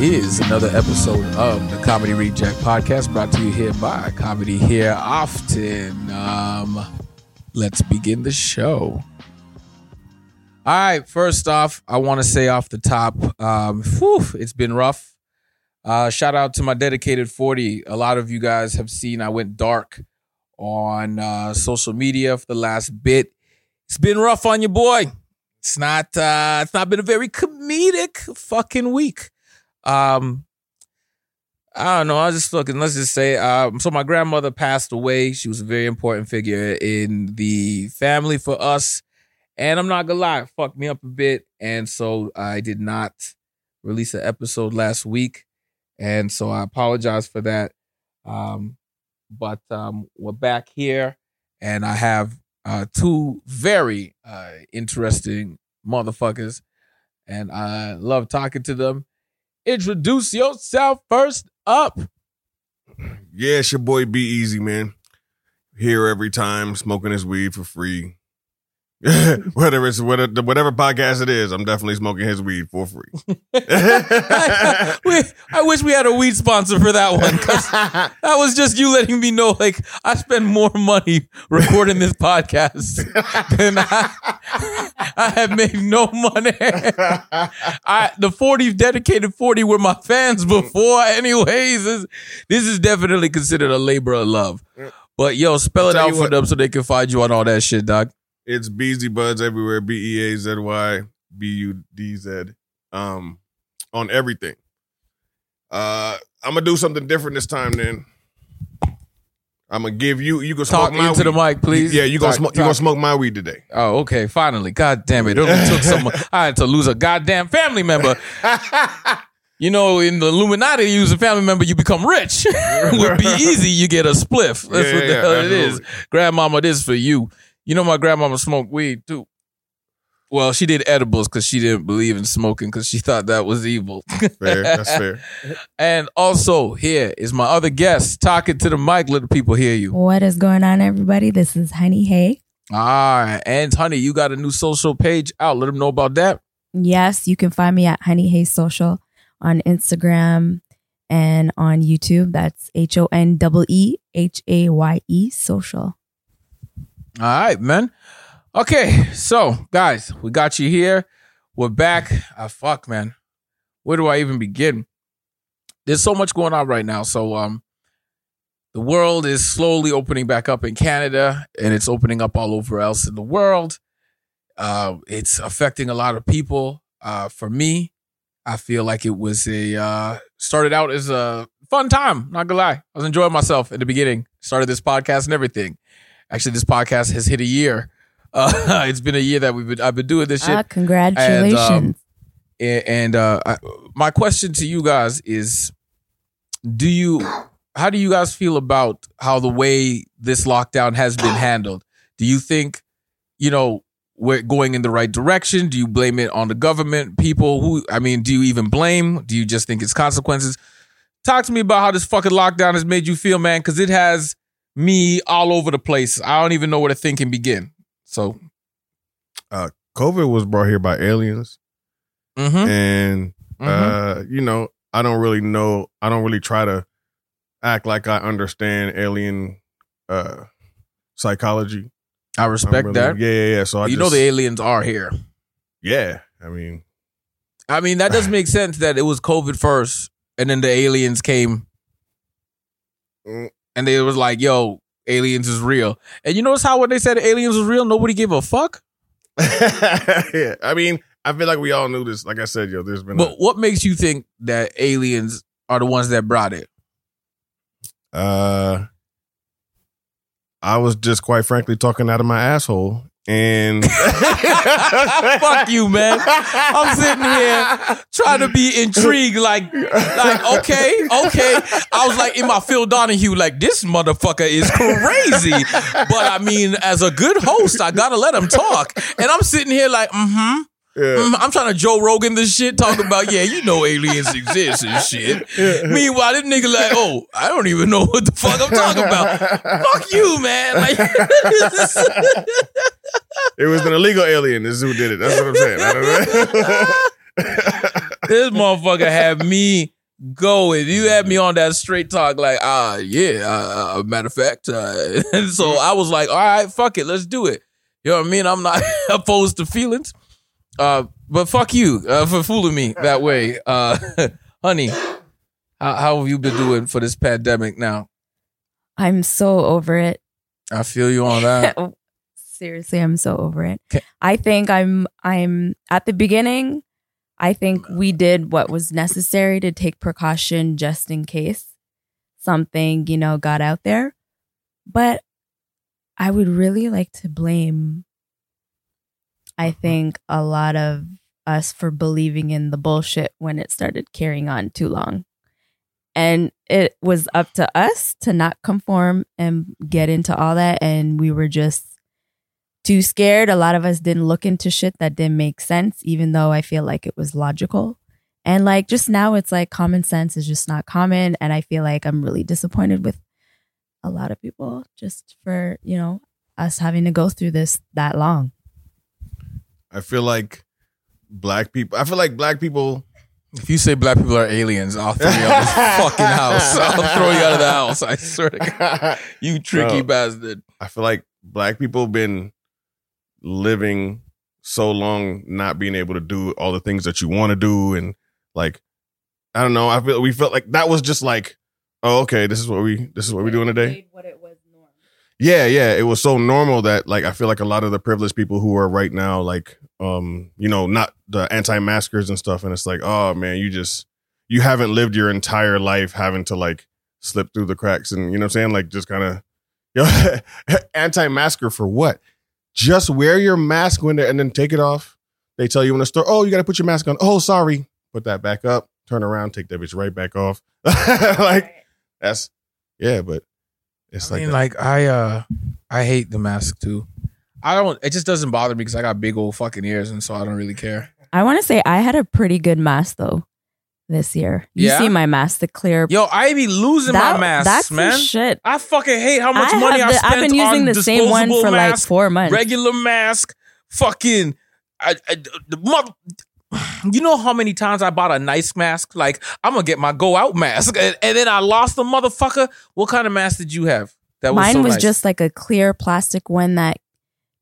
Is another episode of the Comedy Reject Podcast brought to you here by Comedy Here Often. Um, let's begin the show. All right, first off, I want to say off the top, um, whew, it's been rough. Uh, shout out to my dedicated 40. A lot of you guys have seen I went dark on uh, social media for the last bit. It's been rough on you, boy. It's not. Uh, it's not been a very comedic fucking week. Um, I don't know. I was just looking. Let's just say. Um, so my grandmother passed away. She was a very important figure in the family for us. And I'm not gonna lie, it fucked me up a bit. And so I did not release an episode last week. And so I apologize for that. Um, but um, we're back here, and I have uh, two very uh, interesting motherfuckers, and I love talking to them. Introduce yourself first up. Yeah, it's your boy B Easy, man. Here every time, smoking his weed for free. whether it's whatever, whatever podcast it is, I'm definitely smoking his weed for free. I, we, I wish we had a weed sponsor for that one because that was just you letting me know like I spend more money recording this podcast than I, I have made no money. I the 40 dedicated 40 were my fans before. Anyways, this, this is definitely considered a labor of love. But yo, spell it out for them so they can find you on all that shit, dog. It's Beazy Budz everywhere. B E A Z Y B U D Z. Um, on everything. Uh, I'm gonna do something different this time. Then I'm gonna give you. You gonna Talk smoke my into the mic, please. Yeah, you gonna Talk- smoke. You gonna smoke my weed today. Oh, okay. Finally. God damn it. It only took some. I had to lose a goddamn family member. You know, in the Illuminati, you use a family member, you become rich. Would be easy. You get a spliff. That's Yeah, what the yeah, hell it is. Grandmama, this is for you. You know, my grandmama smoked weed too. Well, she did edibles because she didn't believe in smoking because she thought that was evil. Fair. That's fair. and also, here is my other guest talking to the mic. Let the people hear you. What is going on, everybody? This is Honee Haye. All right. And honey, you got a new social page out. Let them know about that. Yes, you can find me at Honee Haye Social on Instagram and on YouTube. That's H O N E E H A Y E Social. All right, man. Okay, so guys, we got you here. We're back. Ah, fuck, man. Where do I even begin? There's so much going on right now. So, um, the world is slowly opening back up in Canada, and it's opening up all over else in the world. Uh, it's affecting a lot of people. Uh, for me, I feel like it was a uh, started out as a fun time. Not gonna lie, I was enjoying myself in the beginning. Started this podcast and everything. Actually, this podcast has hit a year. Uh, it's been a year that we've been I've been doing this shit. Ah, congratulations. And, and uh, I, my question to you guys is: Do you, how do you guys feel about how the way this lockdown has been handled? Do you think, you know, we're going in the right direction? Do you blame it on the government, people? Who, I mean, do you even blame? Do you just think it's consequences? Talk to me about how this fucking lockdown has made you feel, man, because it has me all over the place. I don't even know where to think and begin. So, uh, COVID was brought here by aliens, mhm, and mhm. uh, you know, I don't really know. I don't really try to act like I understand alien uh psychology. I respect really- that. Yeah, yeah, yeah. So I you just, know the aliens are here. yeah. I mean, I mean, that does make sense that it was COVID first, and then the aliens came, Mm. And they was like, "Yo, aliens is real." And you notice how when they said aliens was real, nobody gave a fuck. yeah. I mean, I feel like we all knew this. Like I said, yo, there's been a- But what makes you think that aliens are the ones that brought it? Uh, I was just quite frankly talking out of my asshole, and Fuck you, man. I'm sitting here trying to be intrigued, like, like, okay, okay. I was like in my Phil Donahue, like, this motherfucker is crazy. But I mean, as a good host, I gotta let him talk. And I'm sitting here like, mm-hmm. Yeah. Mm, I'm trying to Joe Rogan this shit, talking about, yeah, you know aliens exist and shit. Meanwhile, this nigga like, oh, I don't even know what the fuck I'm talking about. Fuck you, man. Like, It was an illegal alien. This is who did it. That's what I'm saying. I don't know. this motherfucker had me going. You had me on that straight talk, like, ah, yeah. Uh, uh, matter of fact, uh, and so I was like, all right, fuck it, let's do it. You know what I mean? I'm not opposed to feelings, uh, but fuck you uh, for fooling me that way, uh, honey. How, how have you been doing for this pandemic now? I'm so over it. I feel you on that. Seriously, I'm so over it. 'Kay. I think I'm I'm at the beginning. I think we did what was necessary to take precaution just in case something, you know, got out there. But I would really like to blame I uh-huh. think a lot of us for believing in the bullshit when it started carrying on too long. And it was up to us to not conform and get into all that. And we were just too scared. A lot of us didn't look into shit that didn't make sense, even though I feel like it was logical. And like just now, it's like common sense is just not common. And I feel like I'm really disappointed with a lot of people just for, you know, us having to go through this that long. I feel like black people. I feel like black people. If you say black people are aliens, I'll throw you out of this fucking house. I'll throw you out of the house. I swear to God. You tricky No. bastard. I feel like black people been living so long not being able to do all the things that you want to do and like I don't know I feel we felt like that was just like oh okay this is what we this is what we're doing today yeah yeah it was so normal that like I feel like a lot of the privileged people who are right now like um you know not the anti-maskers and stuff and it's like oh man you just you haven't lived your entire life having to like slip through the cracks and you know what I'm saying like just kind of Yo, anti-masker for what? Just wear your mask when and then take it off. They tell you in the store, oh, you got to put your mask on. Oh, sorry. Put that back up. Turn around. Take that bitch right back off. like that's yeah, but it's I like, mean, that. like I uh I hate the mask too. I don't it just doesn't bother me because I got big old fucking ears and so I don't really care. I want to say I had a pretty good mask though this year. You Yeah? see my mask, the clear. Yo, I be losing That- my masks, that's some man. shit. I fucking hate how much I money have I the- spent I've been using on the same one disposable for like mask, four months. regular mask, fucking I, I, the mother. You know how many times I bought a nice mask? Like I'm gonna get my go out mask, and, and then I lost the motherfucker. What kind of mask did you have? That Mine so was nice? just like a clear plastic one that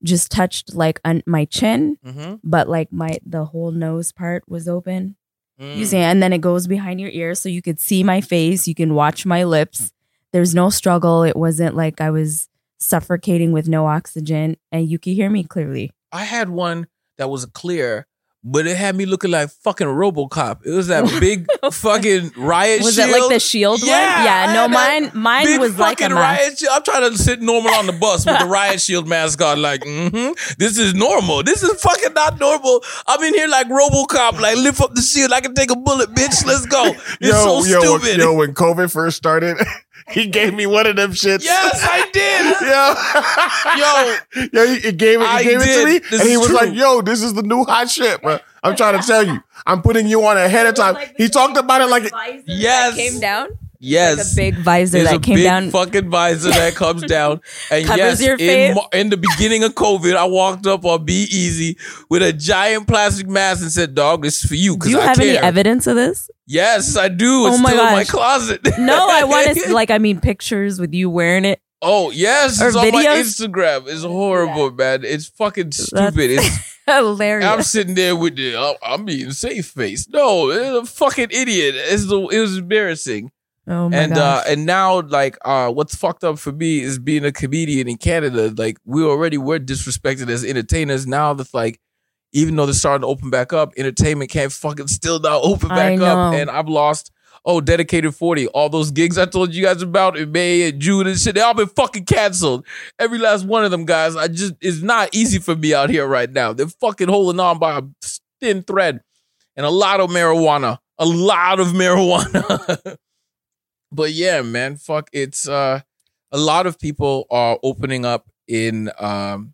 just touched like un- my chin, Mhm. but like my the whole nose part was open. Mm. You see, and then it goes behind your ear, so you could see my face. You can watch my lips. There's no struggle. It wasn't like I was suffocating with no oxygen, and you could hear me clearly. I had one that was clear, but it had me looking like fucking RoboCop. It was that big fucking riot Was shield. it like the shield Yeah, one? I Yeah, no, mine mine Big was like a riot shield. I'm trying to sit normal on the bus with the riot shield mask on. Like, mm-hmm, this is normal. This is fucking not normal. I'm in here like RoboCop. Like, lift up the shield. I can take a bullet, bitch. Let's go. It's so yo, stupid. yo, when COVID first started, he gave me one of them shits. yes, I did. yo, yo, he, he gave it. He I gave it to me, This and he was true. like, "Yo, this is the new hot shit, bro." I'm trying to tell you, I'm putting you on ahead of time. He talked about it like, it- Yes. came down. Yes. Like a big visor There's that a came big down. fucking visor that comes down. And Covers yes, your in, face. Mar- in the beginning of COVID, I walked up on B Easy with a giant plastic mask and said, "Dog, this is for you." Do you I have care. any evidence of this? Yes, I do. Oh it's Oh my still in my gosh. closet. No, I want to like I mean pictures with you wearing it. oh yes, Or it's on my? Instagram. It's horrible, man. It's fucking stupid. It's, Hilarious. I'm sitting there with the I'm, I'm being safe face. No, it's a fucking idiot. It's the, it was embarrassing. Oh my and uh and now like uh what's fucked up for me is being a comedian in Canada. Like we already were disrespected as entertainers. Now that's like even though they're starting to open back up, entertainment can't fucking still not open back up. And I've lost oh dedicated 40. All those gigs I told you guys about in May and June and shit, they all been fucking canceled. Every last one of them guys. I just it's not easy for me out here right now. They're fucking holding on by a thin thread. And a lot of marijuana. A lot of marijuana. But yeah, man, fuck it's uh a lot of people are opening up in um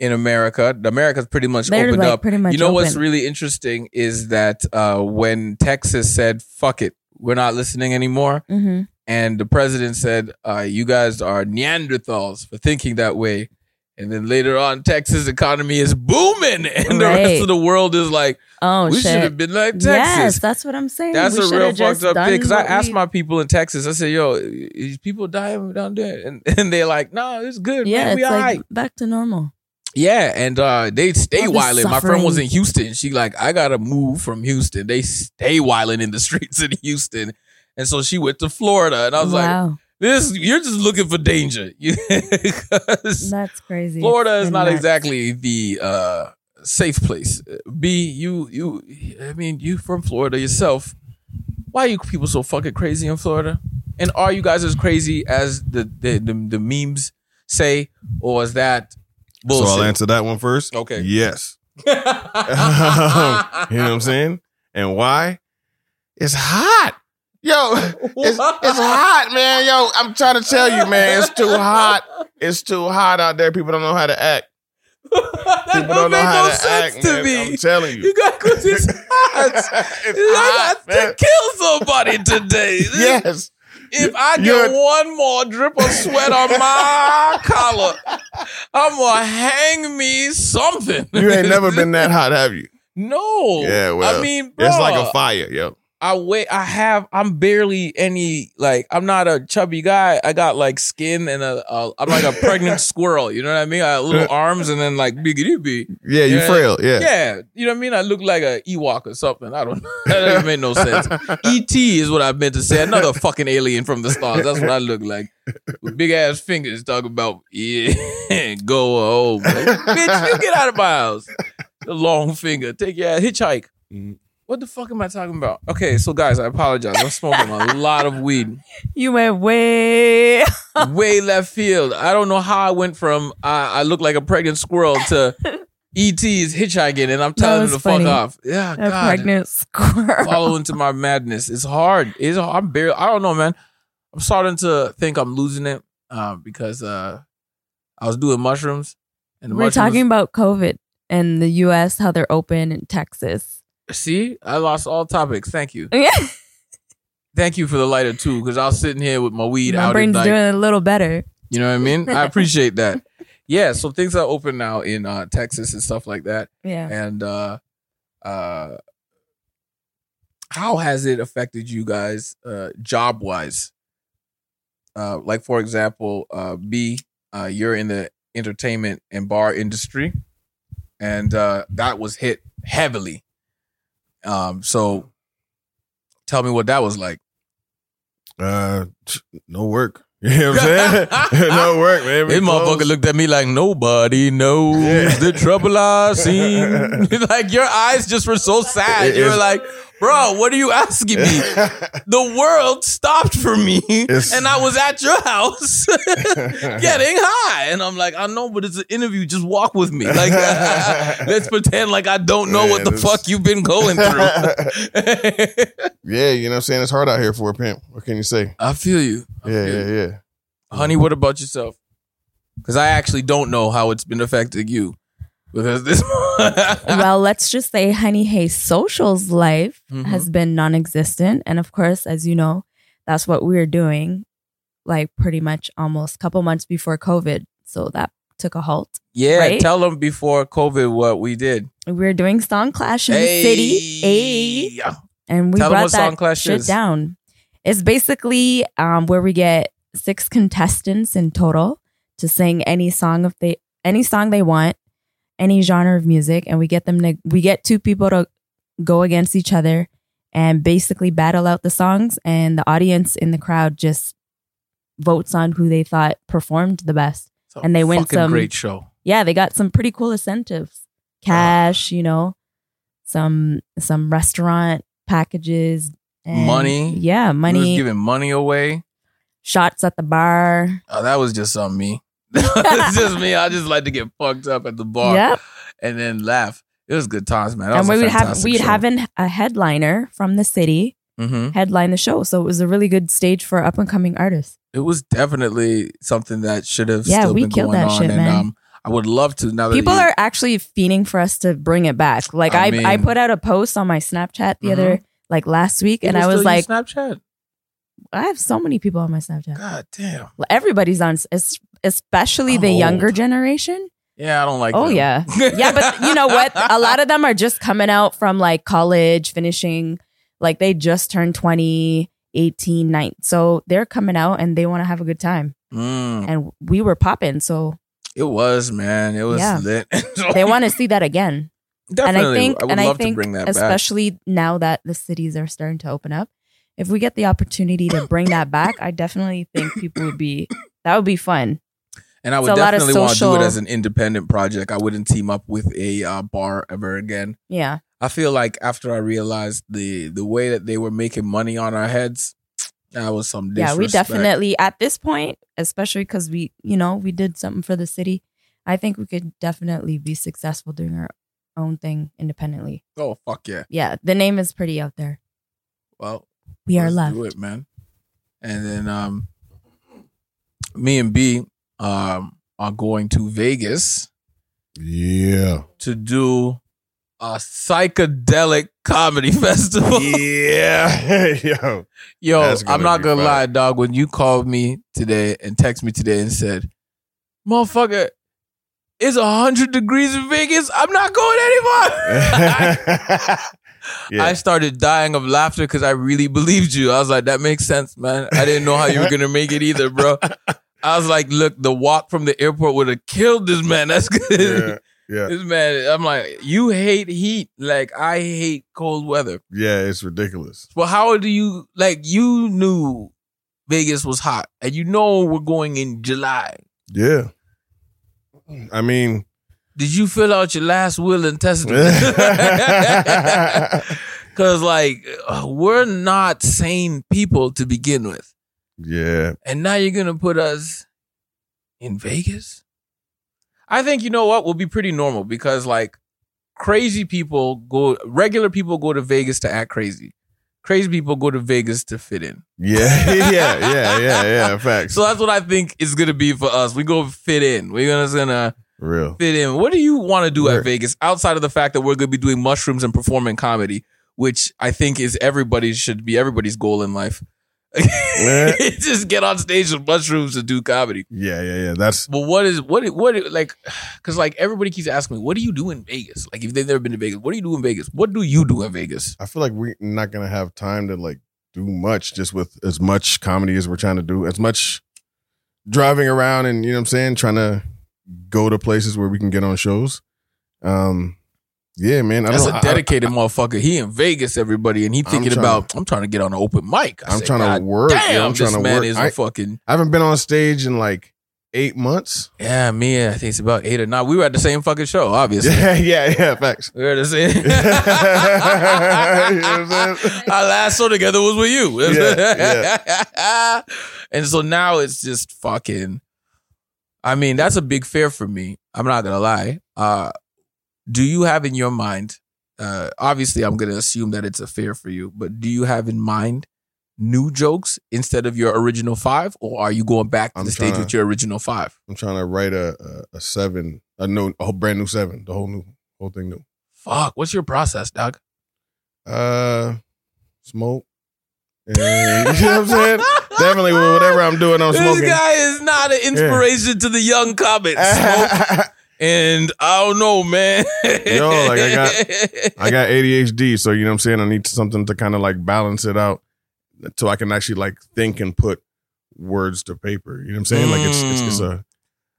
in America. America's pretty much They're opened like up. pretty much you know what's really interesting is that uh when Texas said fuck it, we're not listening anymore Mhm. and the president said uh you guys are Neanderthals for thinking that way And then later on, Texas economy is booming, and the rest of the world is like, Oh we should have been like Texas. Yes, that's what I'm saying. That's We a real fucked up thing. Because I asked we- my people in Texas, I said, "Yo, is people dying down there?" And, and they're like, "No, it's good. Yeah, man. it's we all like right." back to normal. Yeah, and uh, they stay wilding. My friend was in Houston. She like, I gotta move from Houston. They stay wilding in the streets in Houston, and so she went to Florida. And I was like, wow, "This, you're just looking for danger." That's crazy. Florida is not nuts. exactly the uh, safe place. B, you, you, I mean, you from Florida yourself. Why are you people so fucking crazy in Florida? And are you guys as crazy as the the, the, the memes say, or is that bullshit? So I'll answer that one first. Okay. Yes. you know what I'm saying? And why? It's hot. Yo, it's, it's hot, man. Yo, I'm trying to tell you, man. It's too hot. It's too hot out there. People don't know how to act. that People don't don't know make how no to sense act, to man. me. I'm telling you. You got because it's hot. it's I hot, got to kill somebody today. Yes. If I get You're- one more drip of sweat on my collar, I'm gonna hang me something. You ain't never been that hot, have you? No. Yeah, well, I mean, bro, It's like a fire, yo. I wait. I have. I'm barely any. Like, I'm not a chubby guy. I got like skin and a. a I'm like a pregnant squirrel. You know what I mean? I got little arms and then like biggity big. Yeah, you Yeah. frail. Yeah. Yeah, you know what I mean. I look like a Ewok or something. I don't know. That doesn't make no sense. ET is what I meant to say. Another fucking alien from the stars. That's what I look like. With big ass fingers talking about yeah, go home. Like, Bitch, you get out of my house. The long finger. Take your ass hitchhike. Mhm. What the fuck am I talking about? Okay, so guys, I apologize. I'm smoking a lot of weed. You went way. Way left field. I don't know how I went from I, I look like a pregnant squirrel to ET is hitchhiking and I'm telling him to funny. fuck off. Yeah, A God. pregnant squirrel. follow into my madness. It's hard. It's I'm barely. I don't know, man. I'm starting to think I'm losing it uh, because uh, I was doing mushrooms and the We're mushrooms, talking about COVID and the U.S. how they're open in Texas. See, I lost all topics. Thank you, Yeah, thank you for the lighter too, because I was sitting here with my weed my out. brain's like, doing a little better. you know what I mean? I appreciate that. Yeah, so things are open now in uh, Texas and stuff like that. Yeah. and uh uh how has it affected you guys uh job wise uh like for example uh b uh you're in the entertainment and bar industry and uh that was hit heavily um so tell me what that was like Uh, no work. You know what I'm saying? no work, man. this motherfucker looked at me like nobody knows Yeah. the trouble I seen. like your eyes just were so sad. It you were like, bro, what are you asking me? the world stopped for me and I was at your house getting high. And I'm like, I know, but it's an interview. Just walk with me. Like, let's pretend like I don't know what the fuck you've been going through. Yeah, you know what I'm saying? It's hard out here for a pimp. What can you say? I feel you. I Yeah, feel yeah, you. yeah. Honey, what about yourself? Because I actually don't know how it's been affecting you. Because this. well, let's just say Honee Haye Social's life Mhm. has been non existent. And of course, as you know, that's what we were doing, like pretty much almost a couple months before COVID. So that took a halt. yeah, Right? tell them before COVID what we did. We were doing Song Clash in the city. Hey. And we Tell brought that shit is. down. It's basically um, where we get six contestants in total to sing any song if they any song they want, any genre of music, and we get them to we get two people to go against each other and basically battle out the songs, and the audience in the crowd just votes on who they thought performed the best. And they win some- great show. Yeah, they got some pretty cool incentives, cash, you know, some some restaurant packages, and- Money. Yeah, We was money. giving money away. shots at the bar. Oh, that was just on me. it's just me. I just like to get fucked up at the bar Yep. and then laugh. It was good times, man. That and was we would have we'd show. have an, a headliner from the city Mhm. headline the show, so it was a really good stage for up and coming artists. It was definitely something that should have Yeah, still we been killed going that on, shit, and man. um, I would love to now that People are actually fiending for us to bring it back. Like I I, I, put out a post on my Snapchat the Mhm. other like last week, and I was like, Snapchat. I have so many people on my Snapchat. God damn. Everybody's on. Especially the I'm younger old. generation. Yeah, I don't like. oh them. yeah, yeah. But you know what? A lot of them are just coming out from like college, finishing like they just turned 20, 18, 19. So they're coming out and they want to have a good time. Mm, And we were popping, so it was man. It was Yeah. lit. they want to see that again. Definitely, and I think, I would and I love think, to bring that back. especially now that the cities are starting to open up, if we get the opportunity to bring that back, I definitely think people would be that would be fun. And I would It's a lot definitely want to do it as an independent project. I wouldn't team up with a uh, bar ever again. Yeah, I feel like after I realized the the way that they were making money on our heads, that was some yeah, we disrespect. definitely at this point, especially because we, you know, we did something for the city. I think we could definitely be successful doing our own thing independently. Oh fuck yeah! Yeah, the name is pretty out there. Well, We are let's left. do it, man. And then um, me and B um are going to Vegas Yeah. to do a psychedelic comedy festival. Yeah. Yo. Yo, I'm not gonna fun. lie, dog. When you called me today and texted me today and said, "Motherfucker, it's hundred degrees in Vegas," I'm not going anymore. yeah. I started dying of laughter because I really believed you. I was like, "That makes sense, man." I didn't know how you were gonna make it either, bro. I was like, "Look, the walk from the airport would have killed this man." That's good. yeah. Yeah. This man, I'm like, you hate heat, like I hate cold weather. Yeah. It's ridiculous. Well, how do you like? You knew Vegas was hot, and you know we're going in July. Yeah. I mean, Did you fill out your last will and testament? Because like we're not sane people to begin with, yeah. and now you're gonna put us in Vegas. I think you know what will be pretty normal because like crazy people go, regular people go to Vegas to act crazy. Crazy people go to Vegas to fit in. Yeah. yeah. Yeah. Yeah. Yeah. Facts. So that's what I think is gonna be for us. We go fit in. We're gonna, gonna Real. fit in. What do you want to do Where- at Vegas outside of the fact that we're gonna be doing mushrooms and performing comedy, which I think is everybody should be everybody's goal in life. Just get on stage with mushrooms and do comedy. Yeah. Yeah. Yeah. That's But what is what what like? Because like everybody keeps asking me, what do you do in Vegas? Like if they've never been to Vegas, what do you do in Vegas? What do you do in Vegas? I feel like we're not gonna have time to like do much just with as much comedy as we're trying to do, as much driving around and you know what I'm saying, trying to go to places where we can get on shows. Um yeah, man. I That's a I- dedicated motherfucker. He in Vegas, everybody, and he I'm thinking trying- about I'm trying to get on an open mic. I I'm said, trying "God to work. Damn, yeah, I'm trying this to man work. is I, a fucking I haven't been on stage in like eight months. yeah. Me, I think it's about eight or nine. We were at the same fucking show, obviously. Yeah, yeah, yeah. Facts. We were at the same. You know what I'm? Our last show together was with you. Yeah, and so now it's just fucking. I mean, that's a big fear for me. I'm not gonna lie. Uh, do you have in your mind? Uh, obviously, I'm gonna assume that it's a fear for you, but do you have in mind new jokes instead of your original five, or are you going back to I'm the stage trying- with your original five? I'm trying to write a, a a seven, a no, a whole brand new seven, the whole new, whole thing new. Fuck, what's your process, Doug? Uh, smoke. And, you know what I'm saying? Definitely whatever I'm doing, I'm This smoking. This guy is not an inspiration to the young comics. Smoke and I don't know, man. Yo, like, I got- I got ADHD, so you know what I'm saying. I need something to kind of like balance it out, so I can actually like think and put words to paper. You know what I'm saying? Like it's it's, it's a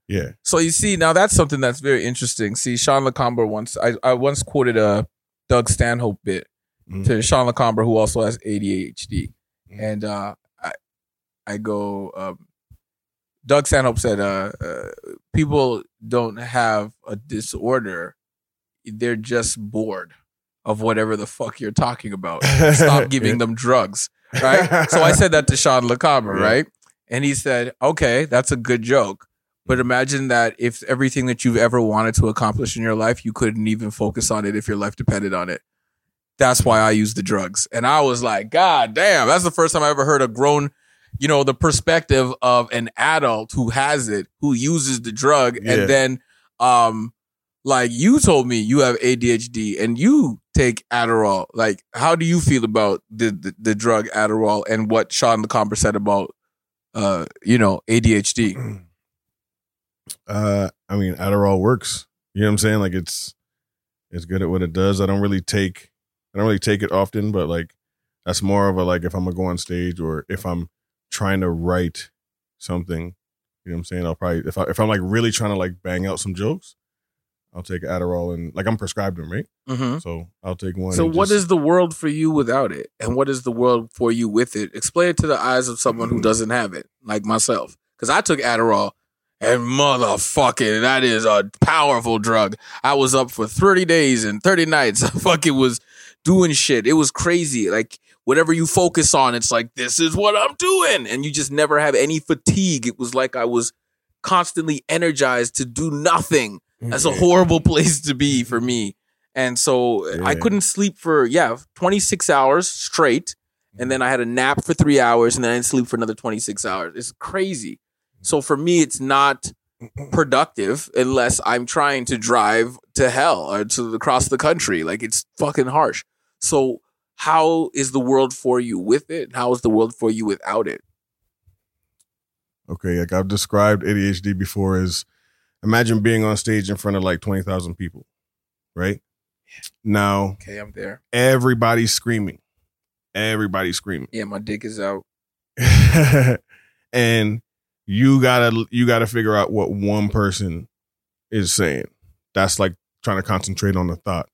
yeah. So you see, now that's something that's very interesting. See, Sean LaComber once I, I once quoted a Doug Stanhope bit Mhm. to Sean LaComber, who also has ADHD, Mhm. and uh, I I go. Um, Doug Stanhope said, uh, uh, "People don't have a disorder; they're just bored of whatever the fuck you're talking about. Stop giving them drugs." right? So I said that to Sean LaComber, Yeah. right? And he said, okay, that's a good joke. But imagine that if everything that you've ever wanted to accomplish in your life, you couldn't even focus on it if your life depended on it. That's why I use the drugs. And I was like, God damn, that's the first time I ever heard a grown, you know, the perspective of an adult who has it, who uses the drug. Yeah. And then, um, like you told me you have ADHD and you take Adderall. Like, how do you feel about the, the, the drug Adderall and what Sean LeComber said about, uh, you know, ADHD? Uh, I mean, Adderall works. You know what I'm saying? Like it's it's good at what it does. I don't really take I don't really take it often, but like that's more of a like if I'm gonna go on stage or if I'm trying to write something. You know what I'm saying? I'll probably if I if I'm like really trying to like bang out some jokes, I'll take Adderall and like I'm prescribed them, right? Mm-hmm. So I'll take one. So, what just- is the world for you without it, and what is the world for you with it? Explain it to the eyes of someone who doesn't have it, like myself, because I took Adderall, and motherfucking, that is a powerful drug. I was up for thirty days and thirty nights. I fucking was doing shit. It was crazy. Like whatever you focus on, it's like this is what I'm doing, and you just never have any fatigue. It was like I was constantly energized to do nothing. That's a mm-hmm. horrible place to be for mm-hmm. me. And so I couldn't sleep for yeah, 26 hours straight. And then I had a nap for 3 hours and then I didn't sleep for another 26 hours. It's crazy. So for me it's not productive unless I'm trying to drive to hell or to across the country. Like it's fucking harsh. So how is the world for you with it? How is the world for you without it? Okay, like I've described ADHD before as imagine being on stage in front of like 20,000 people, right? Now, Okay, I'm there. everybody's screaming. Everybody's screaming. Yeah, my dick is out. and you gotta you gotta figure out what one person is saying. That's like trying to concentrate on the thought.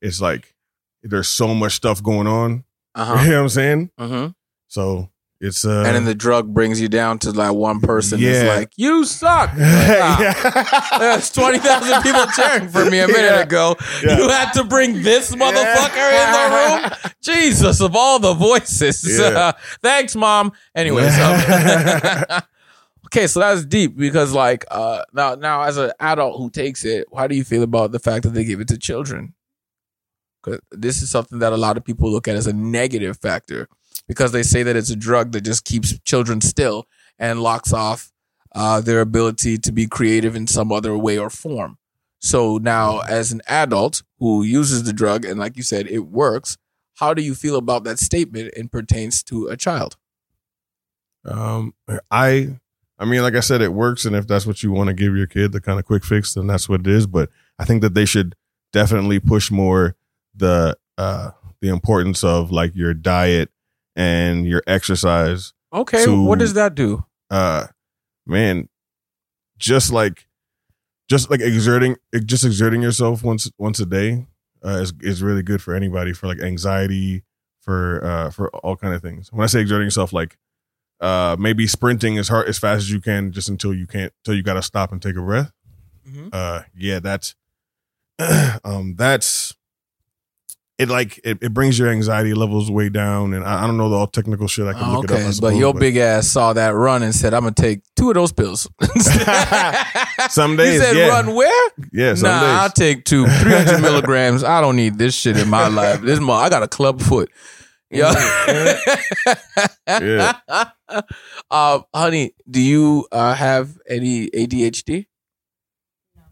It's like there's so much stuff going on. Uh-huh. You know what I'm saying? Mhm. So it's uh and then the drug brings you down to like one person Yeah. that's like, you suck. Like, ah, There's 20,000 people cheering for me a minute Yeah. ago. Yeah. You had to bring this motherfucker in the room? Jesus, of all the voices. Yeah. thanks, mom. Anyways. um, okay, so that's deep because like uh now now as an adult who takes it, how do you feel about the fact that they give it to children? This is something that a lot of people look at as a negative factor because they say that it's a drug that just keeps children still and locks off uh, their ability to be creative in some other way or form. So now, as an adult who uses the drug and, like you said, it works, how do you feel about that statement and pertains to a child? Um, I, I mean, like I said, it works, and if that's what you want to give your kid, the kind of quick fix, then that's what it is. But I think that they should definitely push more the uh the importance of like your diet and your exercise. Okay, So- what does that do? Uh, man, just like, just like exerting, just exerting yourself once once a day, uh, is is really good for anybody for like anxiety, for uh for all kind of things. When I say exerting yourself, like uh maybe sprinting as hard as fast as you can just until you can't till you got to stop and take a breath Mhm. uh yeah that's um that's it like it, it brings your anxiety levels way down and i, I don't know the all technical shit i can look it up I okay, but suppose, your big ass saw that run and said, "I'm gonna take two of those pills." Some you days, said, yeah. "Run where?" yeah some nah, I'll take two, 300 milligrams. I don't need this shit in my life. This mo- I got a club foot. Yeah. Yeah. uh, honey, do you uh, have any ADHD? No.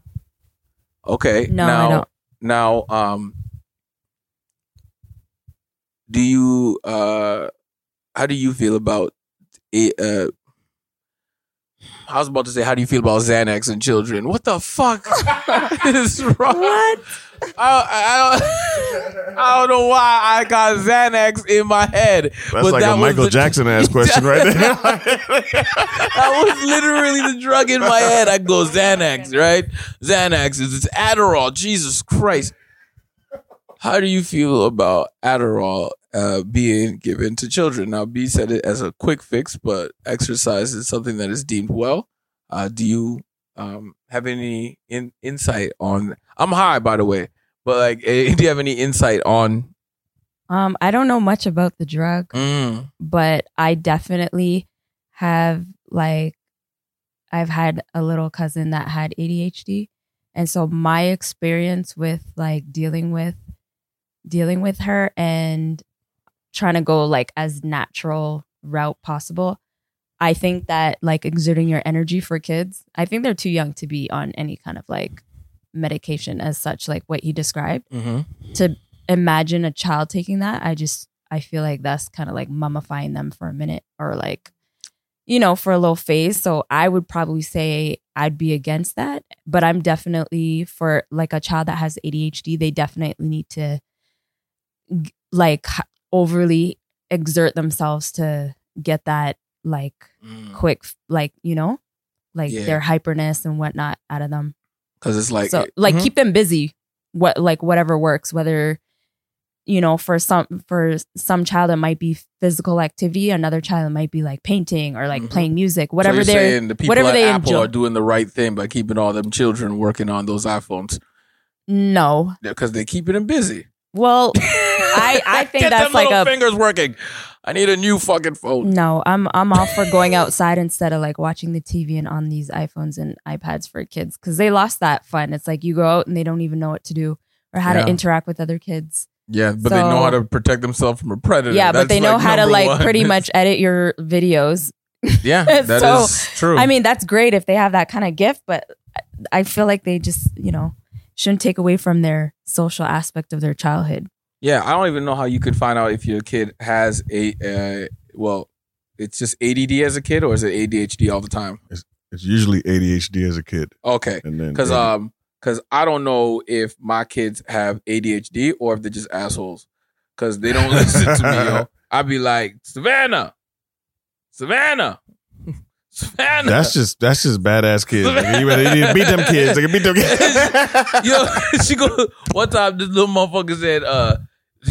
Okay. No, now, I don't. Now, um, do you, uh, how do you feel about, a- uh, I was about to say, how do you feel about Xanax and children? What the fuck is wrong? What? I, I, don't, I don't know why I got Xanax in my head. that's but like that a michael the- jackson ass question right there that was literally the drug in my head. I go Xanax, right? Xanax is it's Adderall. Jesus Christ. How do you feel about Adderall uh, being given to children? Now, B said it as a quick fix, but exercise is something that is deemed well. Uh, do you um, have any in, insight on? I'm high, by the way, but like, do you have any insight on? Um, I don't know much about the drug, Mm, but I definitely have like I've had a little cousin that had ADHD. And so my experience with like dealing with dealing with her and trying to go like as natural route possible. I think that like exerting your energy for kids, I think they're too young to be on any kind of like medication as such, like what he described hmm to imagine a child taking that, I just I feel like that's kind of like mummifying them for a minute or like you know, for a little phase. So I would probably say I'd be against that. But I'm definitely for like a child that has ADHD, they definitely need to like overly exert themselves to get that like quick, like, you know, like Yeah. their hyperness and whatnot out of them. Because it's like, so like Mhm. keep them busy what like whatever works whether you know for some for some child it might be physical activity another child it might be like painting or like Mhm. playing music whatever you're they're saying the people whatever at they Apple enjoy. are doing the right thing by keeping all them children working on those iPhones no because they're keeping them busy. well i i think Get that's them like little a fingers working. I need a new fucking phone. no i'm i'm all for going outside instead of like watching the tv and on these iphones and ipads for kids because they lost that fun it's like you go out and they don't even know what to do or how Yeah. to interact with other kids Yeah, but they know how to protect themselves from a predator. yeah but they know like, how to like one. pretty much edit your videos yeah, that is So, true. I mean, that's great if they have that kind of gift, but I feel like they just, you know, shouldn't take away from their social aspect of their childhood. Yeah, I don't even know how you could find out if your kid has a uh, well, it's just ADD as a kid or is it ADHD all the time? It's usually ADHD as a kid, Okay, and then because um, because I don't know if my kids have ADHD or if they're just assholes because they don't listen to me. Yo, I'd be like Savannah, Savannah, Savannah. that's just that's just badass kids. Like, you better you need to beat them kids. They Like, beat them kids. Yo, she go one time this little motherfucker said, uh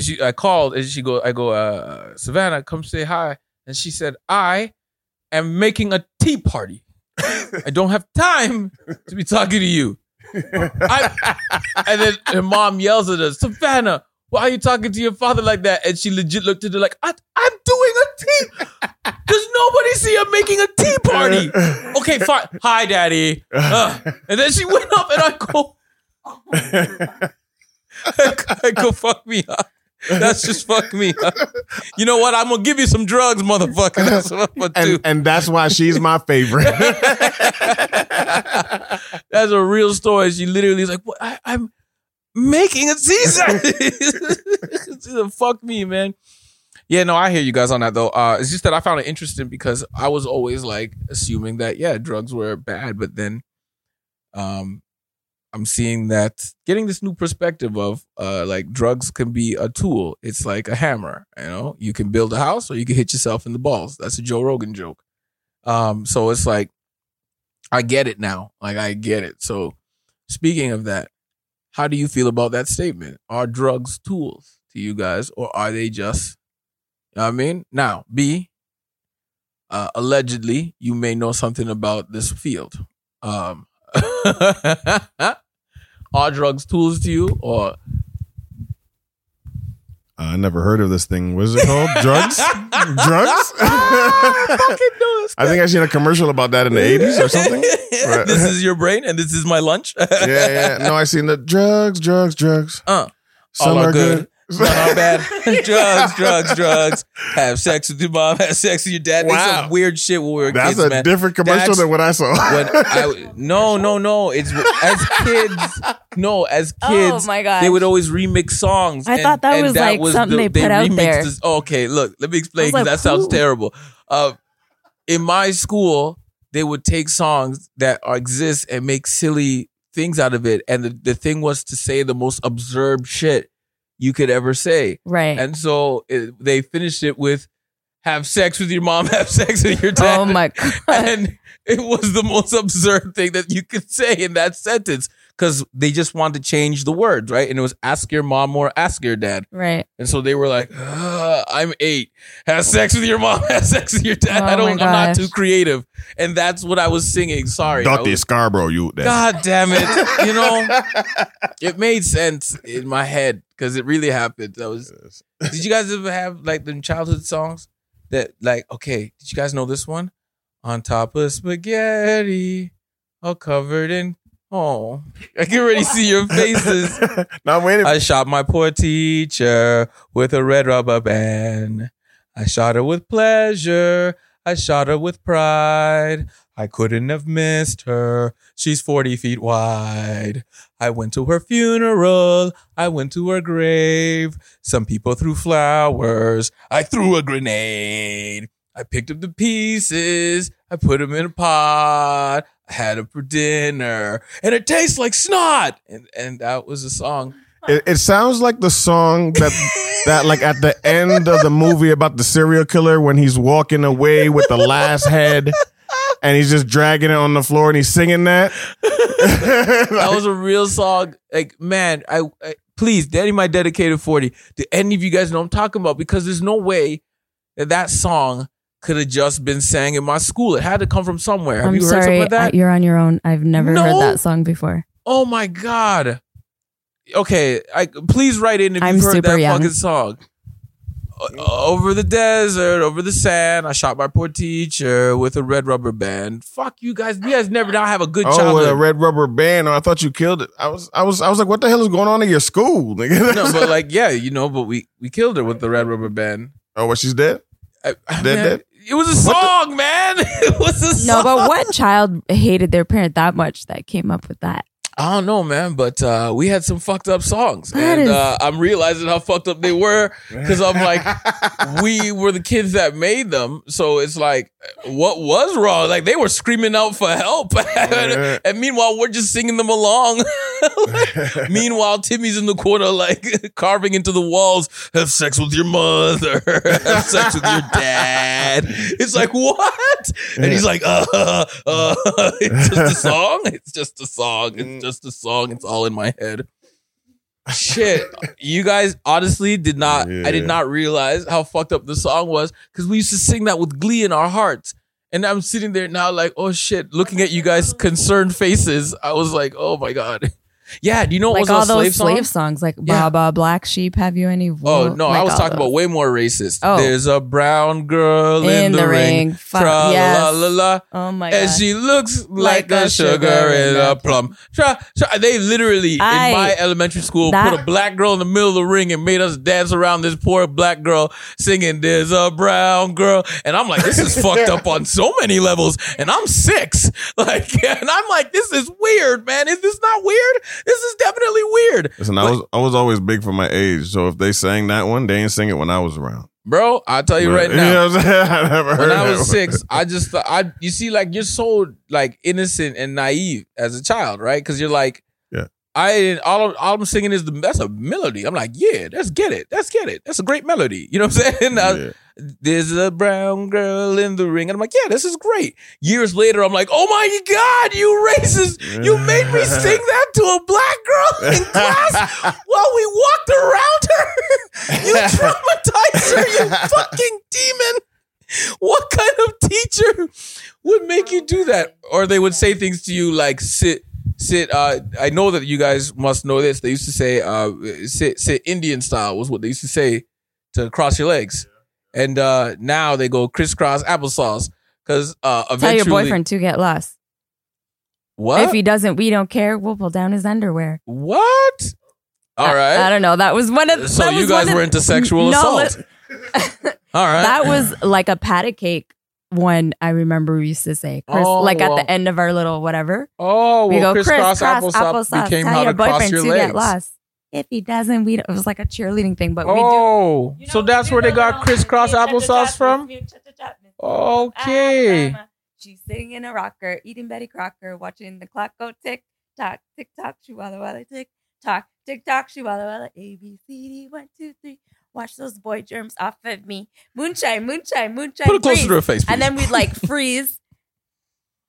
she I called and she go, I go, uh Savannah, come say hi. And she said, I am making a tea party. I don't have time to be talking to you. I, and then her mom yells at her, Savannah, why are you talking to your father like that? And she legit looked at her like, I, I'm doing a tea. Does nobody see I'm making a tea party? Okay, fine. Hi, daddy. Uh, and then she went up and I go, I go fuck me up. That's just fuck me up. You know what? I'm gonna give you some drugs, motherfucker. That's what I'm gonna do. and and that's why she's my favorite. That's a real story. She literally is like, what? I, I'm making a Caesar. Fuck me, man. Yeah, no, I hear you guys on that though. Uh, it's just that I found it interesting because I was always like assuming that yeah, drugs were bad, but then, um, I'm seeing that getting this new perspective of uh like drugs can be a tool. It's like a hammer, you know. You can build a house or you can hit yourself in the balls. That's a Joe Rogan joke. Um, so it's like I get it now. Like I get it. So speaking of that, how do you feel about that statement? Are drugs tools to you guys or are they just you know I mean? Now, B, uh, allegedly you may know something about this field. Um are drugs tools to you or I never heard of this thing. What is it called? Drugs? Drugs? I think I seen a commercial about that in the 80s or something. Right. this is your brain and this is my lunch. Yeah, yeah. No, I seen the drugs, drugs, drugs. Uh, Some all are are good. good. None are bad. drugs, drugs, drugs. Have sex with your mom. Have sex with your dad. They Wow. some weird shit when we were That's kids, That's a man. different commercial That's than what I saw. when I no no no it's as kids no as kids oh my god! they would always remix songs. I thought that was, like, something they put out there. this- okay, look, let me explain because like, that sounds who? terrible. Uh, in my school, they would take songs that are, exist and make silly things out of it, and the, the thing was to say the most absurd shit you could ever say. right. And so it, they finished it with "Have sex with your mom, have sex with your dad." oh my god! and it was the most absurd thing that you could say in that sentence because they just wanted to change the words, right? And it was ask your mom or ask your dad. right. And so they were like, I'm eight. Have sex with your mom, have sex with your dad. Oh I don't, I'm not too creative. And that's what I was singing. Sorry. Dr. Was- Scarborough, you. That. God damn it. You know, it made sense in my head because it really happened. That was did you guys ever have like them childhood songs that like okay, did you guys know this one? On top of spaghetti, all covered in oh. I can already see your faces. now I'm waiting. I shot my poor teacher with a red rubber band. I shot her with pleasure. I shot her with pride. I couldn't have missed her. She's 40 feet wide. I went to her funeral. I went to her grave. Some people threw flowers. I threw a grenade. I picked up the pieces, I put them in a pot, I had it for dinner, and it tastes like snot. And and that was the song. It, it sounds like the song that that like at the end of the movie about the serial killer when he's walking away with the last head and he's just dragging it on the floor and he's singing that. That was a real song. Like man, I, I please, Danny, my dedicated forty. Do any of you guys know I'm talking about? Because there's no way that that song could have just been sang in my school. It had to come from somewhere. Have I'm you heard something sorry, like that? you're on your own. I've never No. heard that song before. Oh my god. Okay, I please write in if I'm you've heard that young. fucking song. Over the desert, over the sand, I shot my poor teacher with a red rubber band. Fuck you guys. You guys never now have a good Oh, with a red rubber band. Oh, I thought you killed it. I was, I was, I was like, what the hell is going on in your school? no, but like, yeah, you know, but we we killed her with the red rubber band. oh, what? She's dead. I, I- Dead, man. It was a song, man. It was a song. No, but what child hated their parent that much that came up with that? I don't know, man, but uh, we had some fucked up songs, That and is- uh, I'm realizing how fucked up they were because I'm like, we were the kids that made them, so it's like, what was wrong? Like they were screaming out for help, and meanwhile we're just singing them along. meanwhile, Timmy's in the corner, like carving into the walls. Have sex with your mother. Have sex with your dad. It's like what? And he's like, uh, uh, it's just a song. It's just a song. It's just a song. It's all in my head. Shit, you guys honestly did not. I did not realize how fucked up the song was because we used to sing that with glee in our hearts. And I'm sitting there now, like, oh shit, looking at you guys' concerned faces. I was like, oh my god, yeah. Do you know what Like was all those slave slave, song? songs, like Yeah. Baba Black Sheep. Have you any? Oh no, I was talking about way more racist. Oh. There's a brown girl in, the, ring. Fuck, Tra yes. la la la. Oh my god. And she looks like, Like a sugar in in a plum. Tra, tra, they literally in my elementary school that- put a black girl in the middle of the ring and made us dance around this poor black girl singing "There's a brown girl," and I'm like, this is fucked up on so many levels. And I'm six, like, and I'm like, this is weird, man. Is this not weird? This is definitely weird, Listen, I was, I was always big for my age. So if they sang that one, they didn't sing it when I was around. bro. I'll tell you right now. You now. know what I'm saying? I never heard when I was six, I just thought I you see like you're so like innocent and naive as a child, right? Because you're like, Yeah. I all all I'm singing is the that's a melody. I'm like, yeah, let's get it, let's get it. That's a great melody. You know what I'm saying? Uh, yeah. There's a brown girl in the ring, and I'm like, yeah, this is great. Years later, I'm like, oh my god, you racist! You made me sing that to a black girl in class while we walked around her. You traumatized her, you fucking demon. What kind of teacher would make you do that? Or they would say things to you like sit sit uh I know that you guys must know this. They used to say uh sit sit Indian style was what they used to say to cross your legs. And uh now they go crisscross applesauce cuz uh Tell your boyfriend to get lost. what? If he doesn't, we don't care. We'll pull down his underwear. what? All I- right. I, don't know. That was one of. so you guys of- were into sexual No, assault. All right. That was like a patty cake one I remember we used to say. Chris, Oh, like at well. the end of our little whatever. Oh, we well, go crisscross crisscross applesauce, applesauce. became Tell how your to cross boyfriend your to legs. get lost. If he doesn't, we don't. It was like a cheerleading thing, but we do. Oh, You know, so that's we where do they got the crisscross little- applesauce from? Okay. She's sitting in a rocker, eating Betty Crocker, watching the clock go tick tock, tick tock, she walla walla tick tock, tick tock, she walla walla. A B C D one two three. Watch those boy germs off of me. Moonshine, moonshine, moonshine. Put it closer freeze. to her face, please. and then we'd like freeze,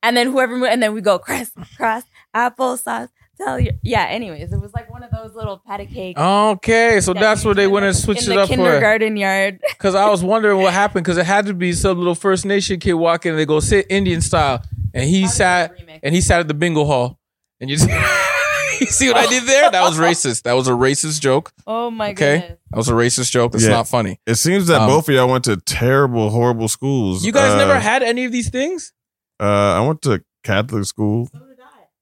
and then whoever, mo- and then we go cross, cross, applesauce. Tell you, yeah. Anyways, it was like one of those little patty cakes. Okay, so that that's we where they went and in switched the it up for. kindergarten yard. Because I was wondering what happened. Because it had to be some little First Nation kid walking. and They go sit Indian style, and he sat and he sat at the bingo hall. And you see, you see what I did there? That was racist. That was a racist joke. Oh my God. Okay, goodness. that was a racist joke. It's Yeah. not funny. It seems that Um, both of y'all went to terrible, horrible schools. You guys Uh, never had any of these things. Uh, I went to Catholic school.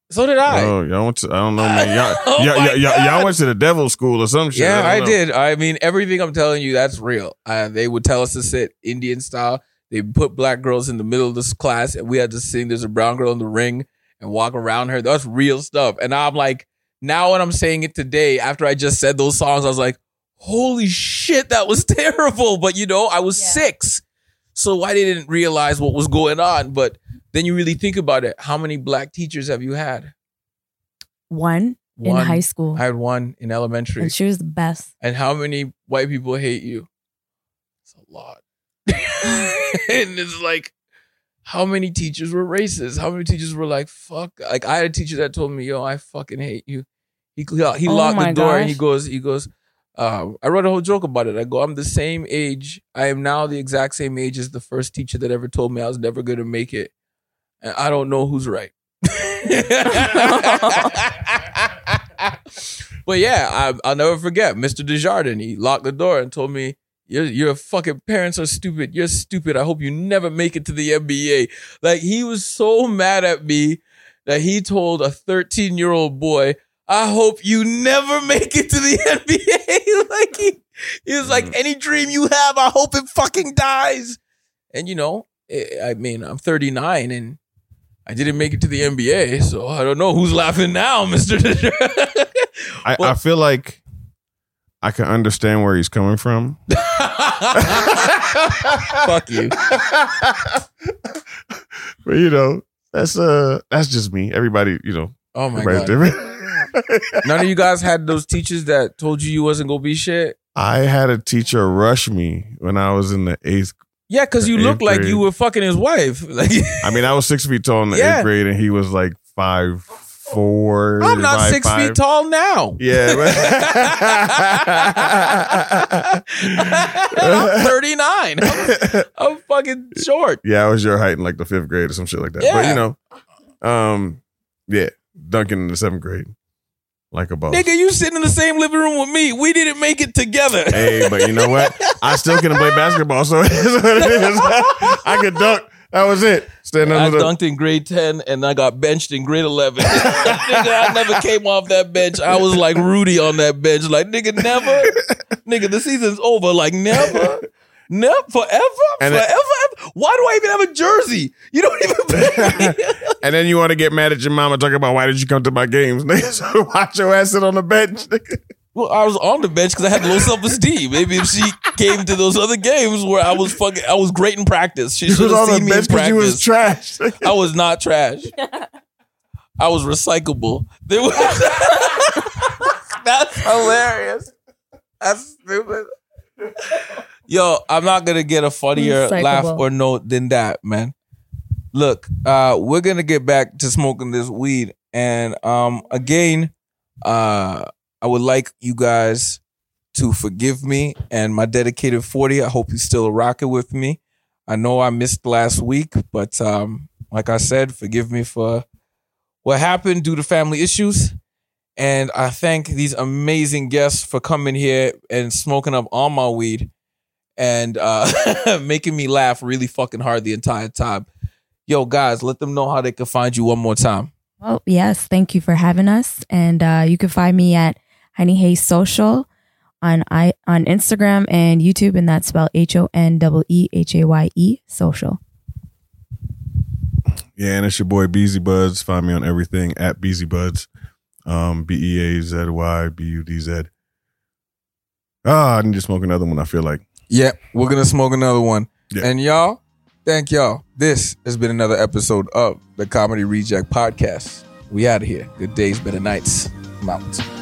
So did I. Oh, y'all went to, I don't know, man. Y'all, Oh y'all, y'all, y'all, y'all went to the devil school or some shit. Yeah, don't I, did. I mean, everything I'm telling you, that's real. Uh, they would tell us to sit Indian style. They put black girls in the middle of this class, and we had to sing "There's a brown girl in the ring" and walk around her. That's real stuff. And I'm like, now when I'm saying it today, after I just said those songs, I was like, holy shit, that was terrible. But you know, I was Yeah. six. So I didn't realize what was going on? But then you really think about it. How many black teachers have you had? One, in One. high school. I had one in elementary. and she was the best. And how many white people hate you? It's a lot. and it's like, how many teachers were racist? How many teachers were like, fuck? Like, I had a teacher that told me, yo, I fucking hate you. He, he Oh locked the my door and he goes, he goes, um, I wrote a whole joke about it. I go, I'm the same age. I am now the exact same age as the first teacher that ever told me I was never going to make it. And I don't know who's right. but yeah, I, I'll never forget Mr. Desjardins. He locked the door and told me, your, your fucking parents are stupid. You're stupid. I hope you never make it to the NBA. Like, he was so mad at me that he told a 13 year old boy, I hope you never make it to the NBA. like, he, he was like, Mhm. any dream you have, I hope it fucking dies. And, you know, I I mean, I'm 39 and I didn't make it to the NBA, so I don't know who's laughing now, Mr. Desjardins. I, Well- I feel like I can understand where he's coming from. Fuck you. but you know, that's uh that's just me. Everybody, you know, Oh my god. None of you guys had those teachers that told you you wasn't gonna be shit. I had a teacher rush me when I was in the eighth. Yeah, because you looked like grade. you were fucking his wife. Like I mean, I was six feet tall in the Yeah. eighth grade, and he was like five four. I'm not five, six five. feet tall now. Yeah, I'm 39. I'm, I'm fucking short. yeah, I was your height in like the fifth grade or some shit like that. But you know, um, yeah, Duncan in the seventh grade, like a boss. Nigga, you sitting in the same living room with me. We didn't make it together. Hey, but you know what? I still couldn't play basketball, so it is what it is. I could dunk. That was it. Standing I under the. dunked in grade 10 and I got benched in grade 11. nigga, I never came off that bench. I was like Rudy on that bench. Like, nigga, never. nigga, the season's over. Like, never. Never. Forever? And Forever? it- Why do I even have a jersey? You don't even pay. And then you want to get mad at your mama talking about why did you come to my games? Nigga, so watch your ass sit on the bench. Nigga. well, I was on the bench because I had low self esteem. Maybe if she came to those other games where I was fucking, I was great in practice. She should was have on seen the me in bench because you was trash. I was not trash. I was recyclable. There was That's hilarious. That's stupid. Yo, I'm not gonna get a funnier Recyclable. laugh or note than that, man. Look, uh, we're gonna get back to smoking this weed, and um, again, uh, I would like you guys to forgive me and my dedicated 40. I hope you still rocking with me. I know I missed last week, but um, like I said, forgive me for what happened due to family issues. And I thank these amazing guests for coming here and smoking up all my weed and uh, making me laugh really fucking hard the entire time. Yo, guys, let them know how they can find you one more time. Well, yes, thank you for having us. And uh, you can find me at Honee Haye Social on I on Instagram and YouTube, and that's spelled H O N E E H A Y E Social. Yeah, and it's your boy Beazy Budz. Find me on everything at Beazy Budz. Um, B E A Z Y B U D Z. Ah, I need to smoke another one. I feel like. Yeah, we're gonna smoke another one. Yeah. And y'all, thank y'all. This has been another episode of the Comedy Reject Podcast. We out of here. Good days, better nights. I'm out.